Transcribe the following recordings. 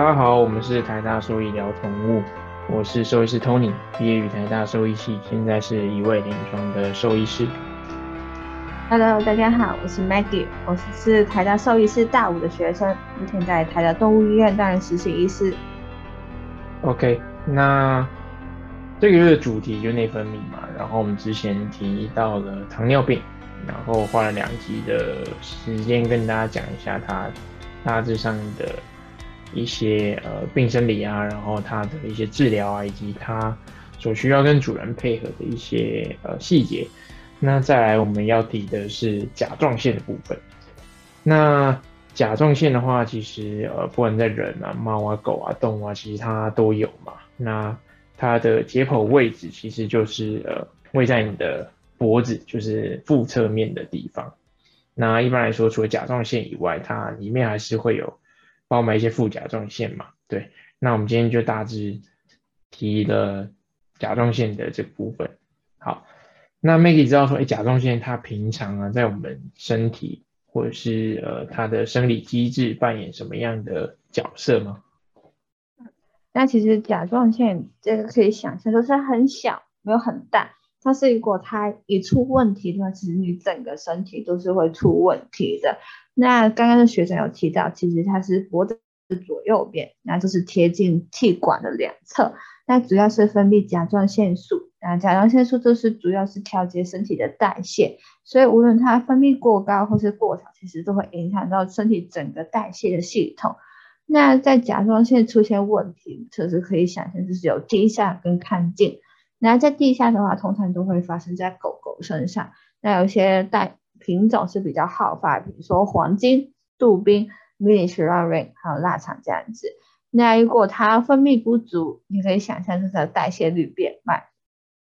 大家好，我们是台大兽医聊宠物，我是兽医师 Tony，毕业于台大兽医系，现在是一位临床的兽医师。Hello，大家好，我是 Maggie，我是台大兽医师大五的学生，目前在台大动物医院担任实习医师。OK，那这个月的主题就内分泌嘛，然后我们之前提到了糖尿病，然后花了两集的时间跟大家讲一下它大致上的。一些呃病生理啊，然后它的一些治疗啊，以及它所需要跟主人配合的一些呃细节。那再来我们要提的是甲状腺的部分。那甲状腺的话，其实呃不管在人啊、猫啊、狗啊、动物啊，其实它都有嘛。那它的解剖位置其实就是呃位在你的脖子，就是腹侧面的地方。那一般来说，除了甲状腺以外，它里面还是会有。包埋一些副甲状腺嘛，对，那我们今天就大致提了甲状腺的这部分。好，那 Maggie 知道说，哎，甲状腺它平常啊，在我们身体或者是呃它的生理机制扮演什么样的角色吗？那其实甲状腺这个可以想象，就是很小，没有很大。它是如果它一出问题的话，其实你整个身体都是会出问题的。那刚刚的学长有提到，其实它是脖子的左右边，那就是贴近气管的两侧。那主要是分泌甲状腺素，那甲状腺素就是主要是调节身体的代谢，所以无论它分泌过高或是过少，其实都会影响到身体整个代谢的系统。那在甲状腺出现问题，就是可以想象就是有低下跟亢进。那在地下的话，通常都会发生在狗狗身上。那有些带品种是比较好发，比如说黄金、杜宾、Mini s h r a r i n 还有腊肠这样子。那如果它分泌不足，你可以想象就是代谢率变慢。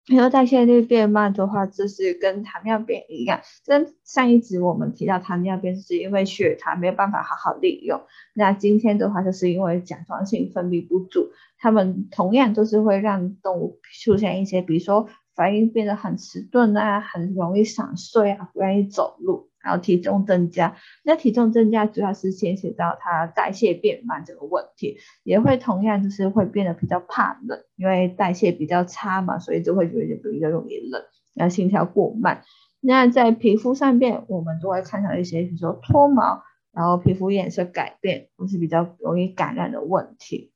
然后代谢率变慢的话，就是跟糖尿病一样。跟上一集我们提到糖尿病是因为血糖没有办法好好利用，那今天的话就是因为甲状腺分泌不足，它们同样都是会让动物出现一些，比如说。反应变得很迟钝啊，很容易想睡啊，不愿意走路，还有体重增加。那体重增加主要是牵扯到它代谢变慢这个问题，也会同样就是会变得比较怕冷，因为代谢比较差嘛，所以就会觉得比较容易冷，然后心跳过慢。那在皮肤上面，我们都会看到一些，比如说脱毛，然后皮肤颜色改变，都是比较容易感染的问题。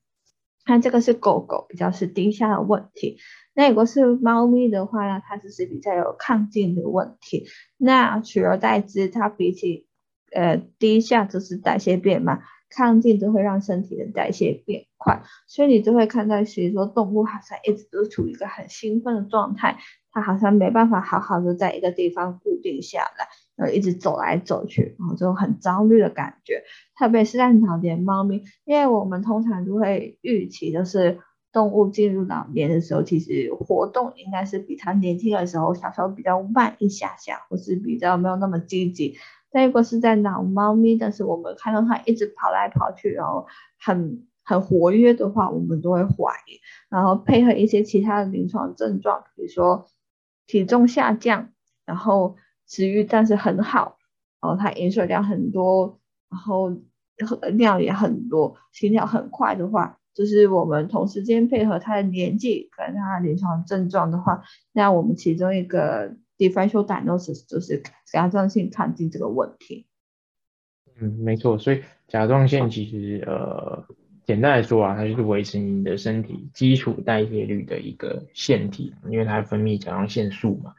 那这个是狗狗比较是低下的问题，那如果是猫咪的话呢，它就是比较有亢进的问题。那取而代之，它比起呃低下就是代谢变慢，亢进就会让身体的代谢变快，所以你就会看到，其实说动物好像一直都处于一个很兴奋的状态，它好像没办法好好的在一个地方固定下来。呃，一直走来走去，然后就很焦虑的感觉，特别是在老年猫咪，因为我们通常都会预期，就是动物进入老年的时候，其实活动应该是比它年轻的时候，小时候比较慢一下下，或是比较没有那么积极。但如果是在老猫咪，但是我们看到它一直跑来跑去，然后很很活跃的话，我们都会怀疑。然后配合一些其他的临床症状，比如说体重下降，然后。食欲但是很好，然后它饮水量很多，然后尿也很多，心跳很快的话，就是我们同时间配合它的年纪跟它临床症状的话，那我们其中一个 differential diagnosis 就是甲状腺亢进这个问题。嗯，没错，所以甲状腺其实呃，简单来说啊，它就是维持你的身体基础代谢率的一个腺体，因为它分泌甲状腺素嘛，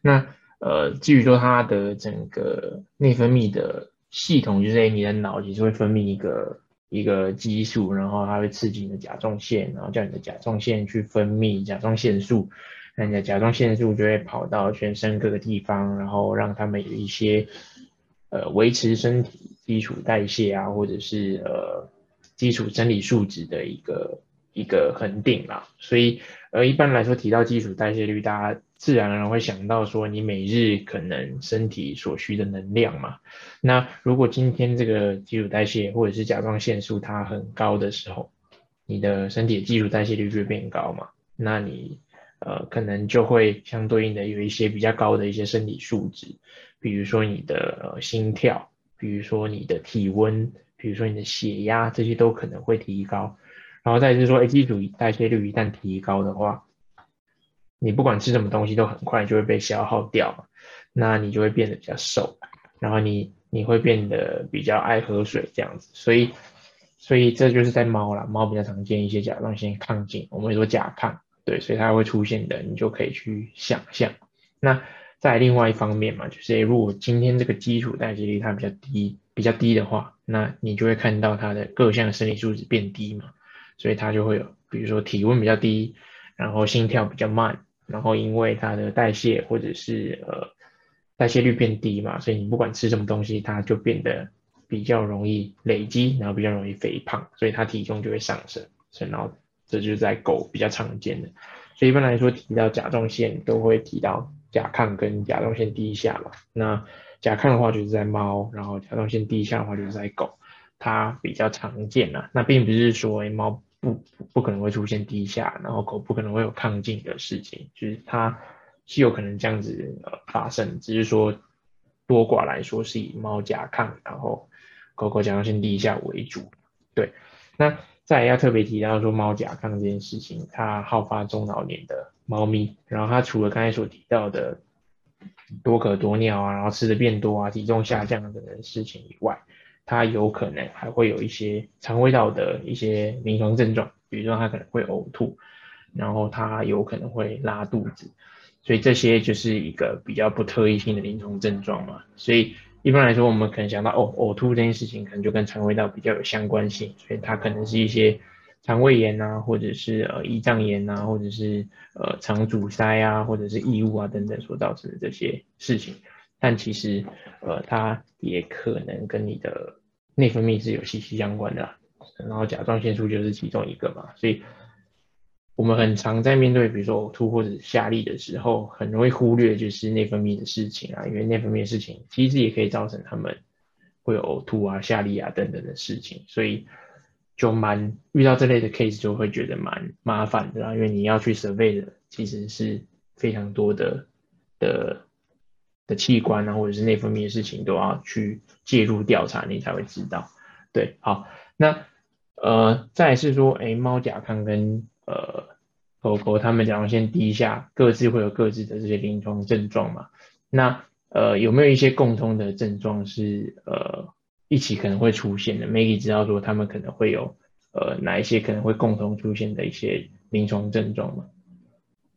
那。呃，至于说它的整个内分泌的系统，就是你的脑其实会分泌一个一个激素，然后它会刺激你的甲状腺，然后叫你的甲状腺去分泌甲状腺素，那你的甲状腺素就会跑到全身各个地方，然后让他们有一些呃维持身体基础代谢啊，或者是呃基础生理数值的一个一个恒定啦。所以呃一般来说提到基础代谢率，大家。自然而然会想到说，你每日可能身体所需的能量嘛。那如果今天这个基础代谢或者是甲状腺素它很高的时候，你的身体的基础代谢率就会变高嘛。那你呃可能就会相对应的有一些比较高的一些身体数值，比如说你的心跳，比如说你的体温，比如说你的血压这些都可能会提高。然后再就是说，哎，基础代谢率一旦提高的话，你不管吃什么东西都很快就会被消耗掉，那你就会变得比较瘦，然后你你会变得比较爱喝水这样子。所以，所以这就是在猫啦，猫比较常见一些甲状腺亢进，我们说甲亢，对，所以它会出现的，你就可以去想象。那在另外一方面嘛，就是如果今天这个基础代谢率它比较低，比较低的话，那你就会看到它的各项生理素质变低嘛。所以它就会有，比如说体温比较低，然后心跳比较慢，然后因为它的代谢或者是呃代谢率变低嘛，所以你不管吃什么东西，它就变得比较容易累积，然后比较容易肥胖，所以它体重就会上升。所以然后这就是在狗比较常见的。所以一般来说提到甲状腺都会提到甲亢跟甲状腺低下嘛。那甲亢的话就是在猫，然后甲状腺低下的话就是在狗。它比较常见啊，那并不是说猫不不可能会出现低下，然后狗不可能会有亢进的事情，就是它是有可能这样子呃发生，只是说多寡来说是以猫甲亢，然后狗狗甲状腺低下为主。对，那再要特别提到说猫甲亢这件事情，它好发中老年的猫咪，然后它除了刚才所提到的多渴多尿啊，然后吃的变多啊，体重下降等等事情以外，它有可能还会有一些肠胃道的一些临床症状，比如说它可能会呕吐，然后它有可能会拉肚子，所以这些就是一个比较不特异性的临床症状嘛。所以一般来说，我们可能想到哦，呕吐这件事情可能就跟肠胃道比较有相关性，所以它可能是一些肠胃炎啊，或者是呃胰脏炎啊，或者是呃肠阻塞啊，或者是异物啊等等所造成的这些事情。但其实，呃，它也可能跟你的内分泌是有息息相关的，然后甲状腺素就是其中一个嘛，所以我们很常在面对比如说呕吐或者下痢的时候，很容易忽略就是内分泌的事情啊，因为内分泌的事情其实也可以造成他们会有呕吐啊、下痢啊等等的事情，所以就蛮遇到这类的 case 就会觉得蛮麻烦的，因为你要去 survey 的其实是非常多的的。的器官啊，或者是内分泌的事情，都要去介入调查，你才会知道。对，好，那呃，再是说，哎，猫甲亢跟呃狗狗它们甲状腺低下，各自会有各自的这些临床症状嘛？那呃，有没有一些共通的症状是呃一起可能会出现的？Maggie 知道说他们可能会有呃哪一些可能会共同出现的一些临床症状吗？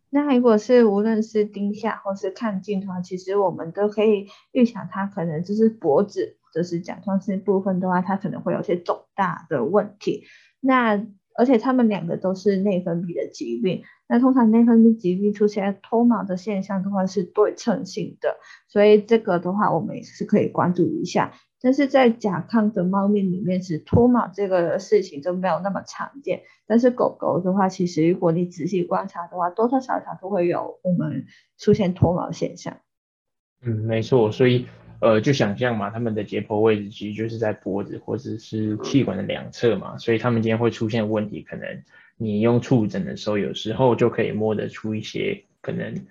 那如果是无论是盯下或是亢进的话，其实我们都可以预想，它可能就是脖子，就是甲状腺部分的话，它可能会有些肿大的问题。那而且他们两个都是内分泌的疾病，那通常内分泌疾病出现脱毛的现象的话是对称性的，所以这个的话我们也是可以关注一下。但是在甲亢的猫咪里面，是脱毛这个事情就没有那么常见。但是狗狗的话，其实如果你仔细观察的话，多多少少都会有我们出现脱毛现象。嗯，没错。所以呃，就想象嘛，它们的解剖位置其实就是在脖子或者是气管的两侧嘛。所以它们今天会出现问题，可能你用触诊的时候，有时候就可以摸得出一些可能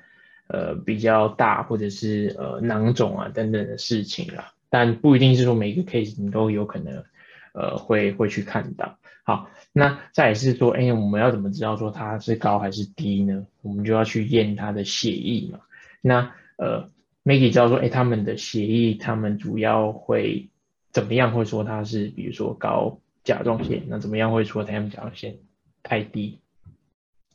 呃比较大或者是呃囊肿啊等等的事情了。但不一定是说每一个 case 你都有可能，呃，会会去看到。好，那再是说，哎，我们要怎么知道说它是高还是低呢？我们就要去验它的血液嘛。那呃，Maggie 知道说，哎，他们的血液，他们主要会怎么样？会说它是，比如说高甲状腺，那怎么样会说他们甲状腺太低？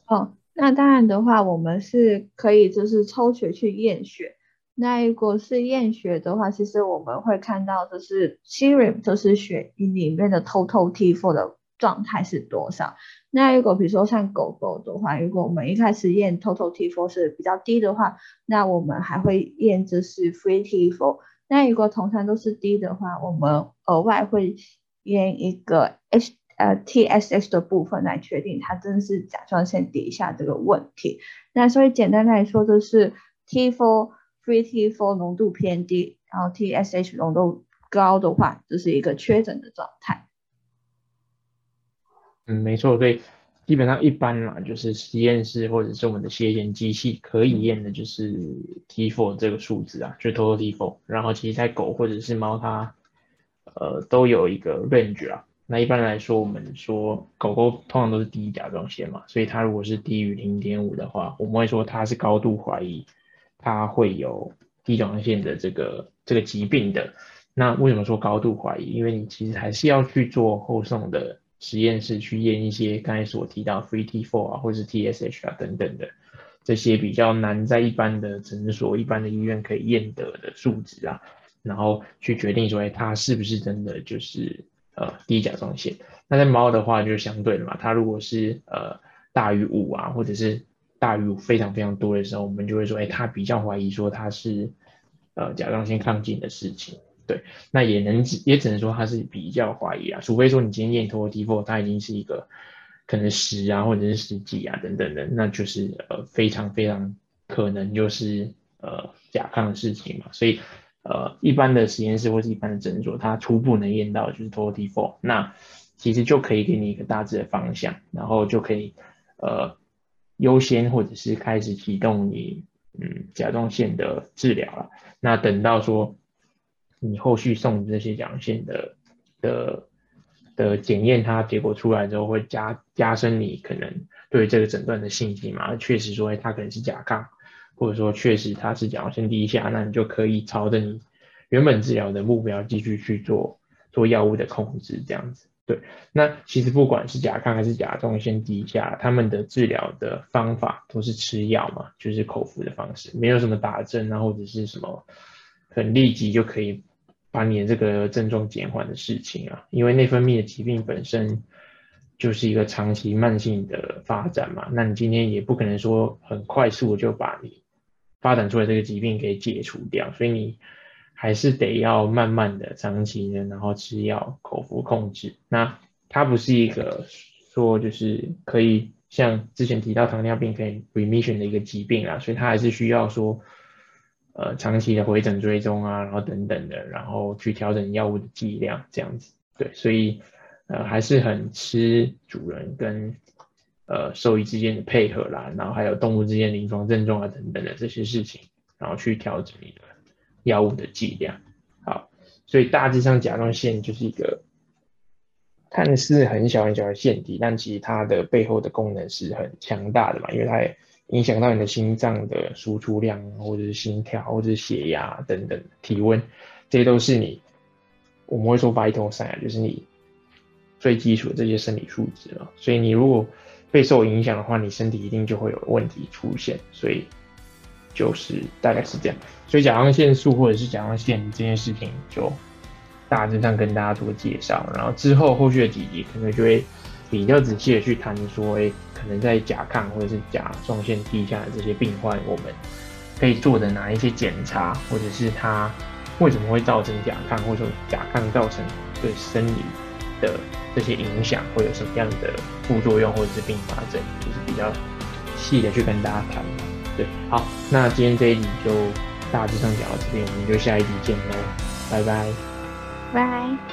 哦，那当然的话，我们是可以就是抽血去验血。那如果是验血的话，其实我们会看到就是 serum，就是血液里面的 total T4 的状态是多少。那如果比如说像狗狗的话，如果我们一开始验 total T4 是比较低的话，那我们还会验就是 free T4。那如果通常都是低的话，我们额外会验一个 H 呃 TSH 的部分来确定它真的是甲状腺底下这个问题。那所以简单来说就是 T4。Free T4 浓度偏低，然后 TSH 浓度高的话，这是一个确诊的状态。嗯，没错，所以基本上一般嘛，就是实验室或者是我们的血检机器可以验的就是 T4 这个数字啊，就 Total T4。然后其实在狗或者是猫，它呃都有一个 range 啊。那一般来说，我们说狗狗通常都是低甲状腺嘛，所以它如果是低于零点五的话，我们会说它是高度怀疑它会有低甲状腺的这个这个疾病的。那为什么说高度怀疑？因为你其实还是要去做后送的实验室去验一些刚才所提到 free T4 啊，或者是 TSH 啊等等的这些比较难在一般的诊所、一般的医院可以验得的数值啊，然后去决定说，哎，它是不是真的就是呃低甲状腺？那在猫的话就相对的嘛，它如果是呃大于五啊，或者是大于非常非常多的时候，我们就会说，哎，他比较怀疑说他是呃甲状腺亢进的事情。对，那也能也只能说他是比较怀疑啊，除非说你今天验脱 T4，它已经是一个可能十啊或者是十几啊等等的，那就是呃非常非常可能就是呃甲亢的事情嘛。所以呃一般的实验室或是一般的诊所，它初步能验到就是脱 T4，那其实就可以给你一个大致的方向，然后就可以呃优先或者是开始启动你嗯甲状腺的治疗了。那等到说。你后续送这些甲状腺的的的检验，它结果出来之后，会加加深你可能对这个诊断的信心嘛？确实说，哎，它可能是甲亢，或者说确实它是甲状腺低下，那你就可以朝着你原本治疗的目标继续去做做药物的控制，这样子。对，那其实不管是甲亢还是甲状腺低下，他们的治疗的方法都是吃药嘛，就是口服的方式，没有什么打针啊，或者是什么很立即就可以。把你的这个症状减缓的事情啊，因为内分泌的疾病本身就是一个长期慢性的发展嘛，那你今天也不可能说很快速就把你发展出来这个疾病给解除掉，所以你还是得要慢慢的、长期的，然后吃药、口服控制。那它不是一个说就是可以像之前提到糖尿病可以 remission 的一个疾病啊，所以它还是需要说。呃，长期的回诊追踪啊，然后等等的，然后去调整药物的剂量，这样子，对，所以呃还是很吃主人跟呃兽医之间的配合啦，然后还有动物之间临床症状啊等等的这些事情，然后去调整你的药物的剂量。好，所以大致上甲状腺就是一个看似很小很小的腺体，但其实它的背后的功能是很强大的嘛，因为它也。影响到你的心脏的输出量，或者是心跳，或者是血压等等，体温，这些都是你我们会说 vital sign，就是你最基础的这些生理数值了。所以你如果被受影响的话，你身体一定就会有问题出现。所以就是大概是这样。所以甲状腺素或者是甲状腺这件事情，就大致上跟大家做个介绍。然后之后后续的几集可能就会比较仔细的去谈说，哎。可能在甲亢或者是甲状腺低下的这些病患，我们可以做的哪一些检查，或者是他为什么会造成甲亢，或者说甲亢造成对生理的这些影响，会有什么样的副作用或者是并发症，就是比较细的去跟大家谈。对，好，那今天这一集就大致上讲到这边，我们就下一集见喽，拜拜，拜。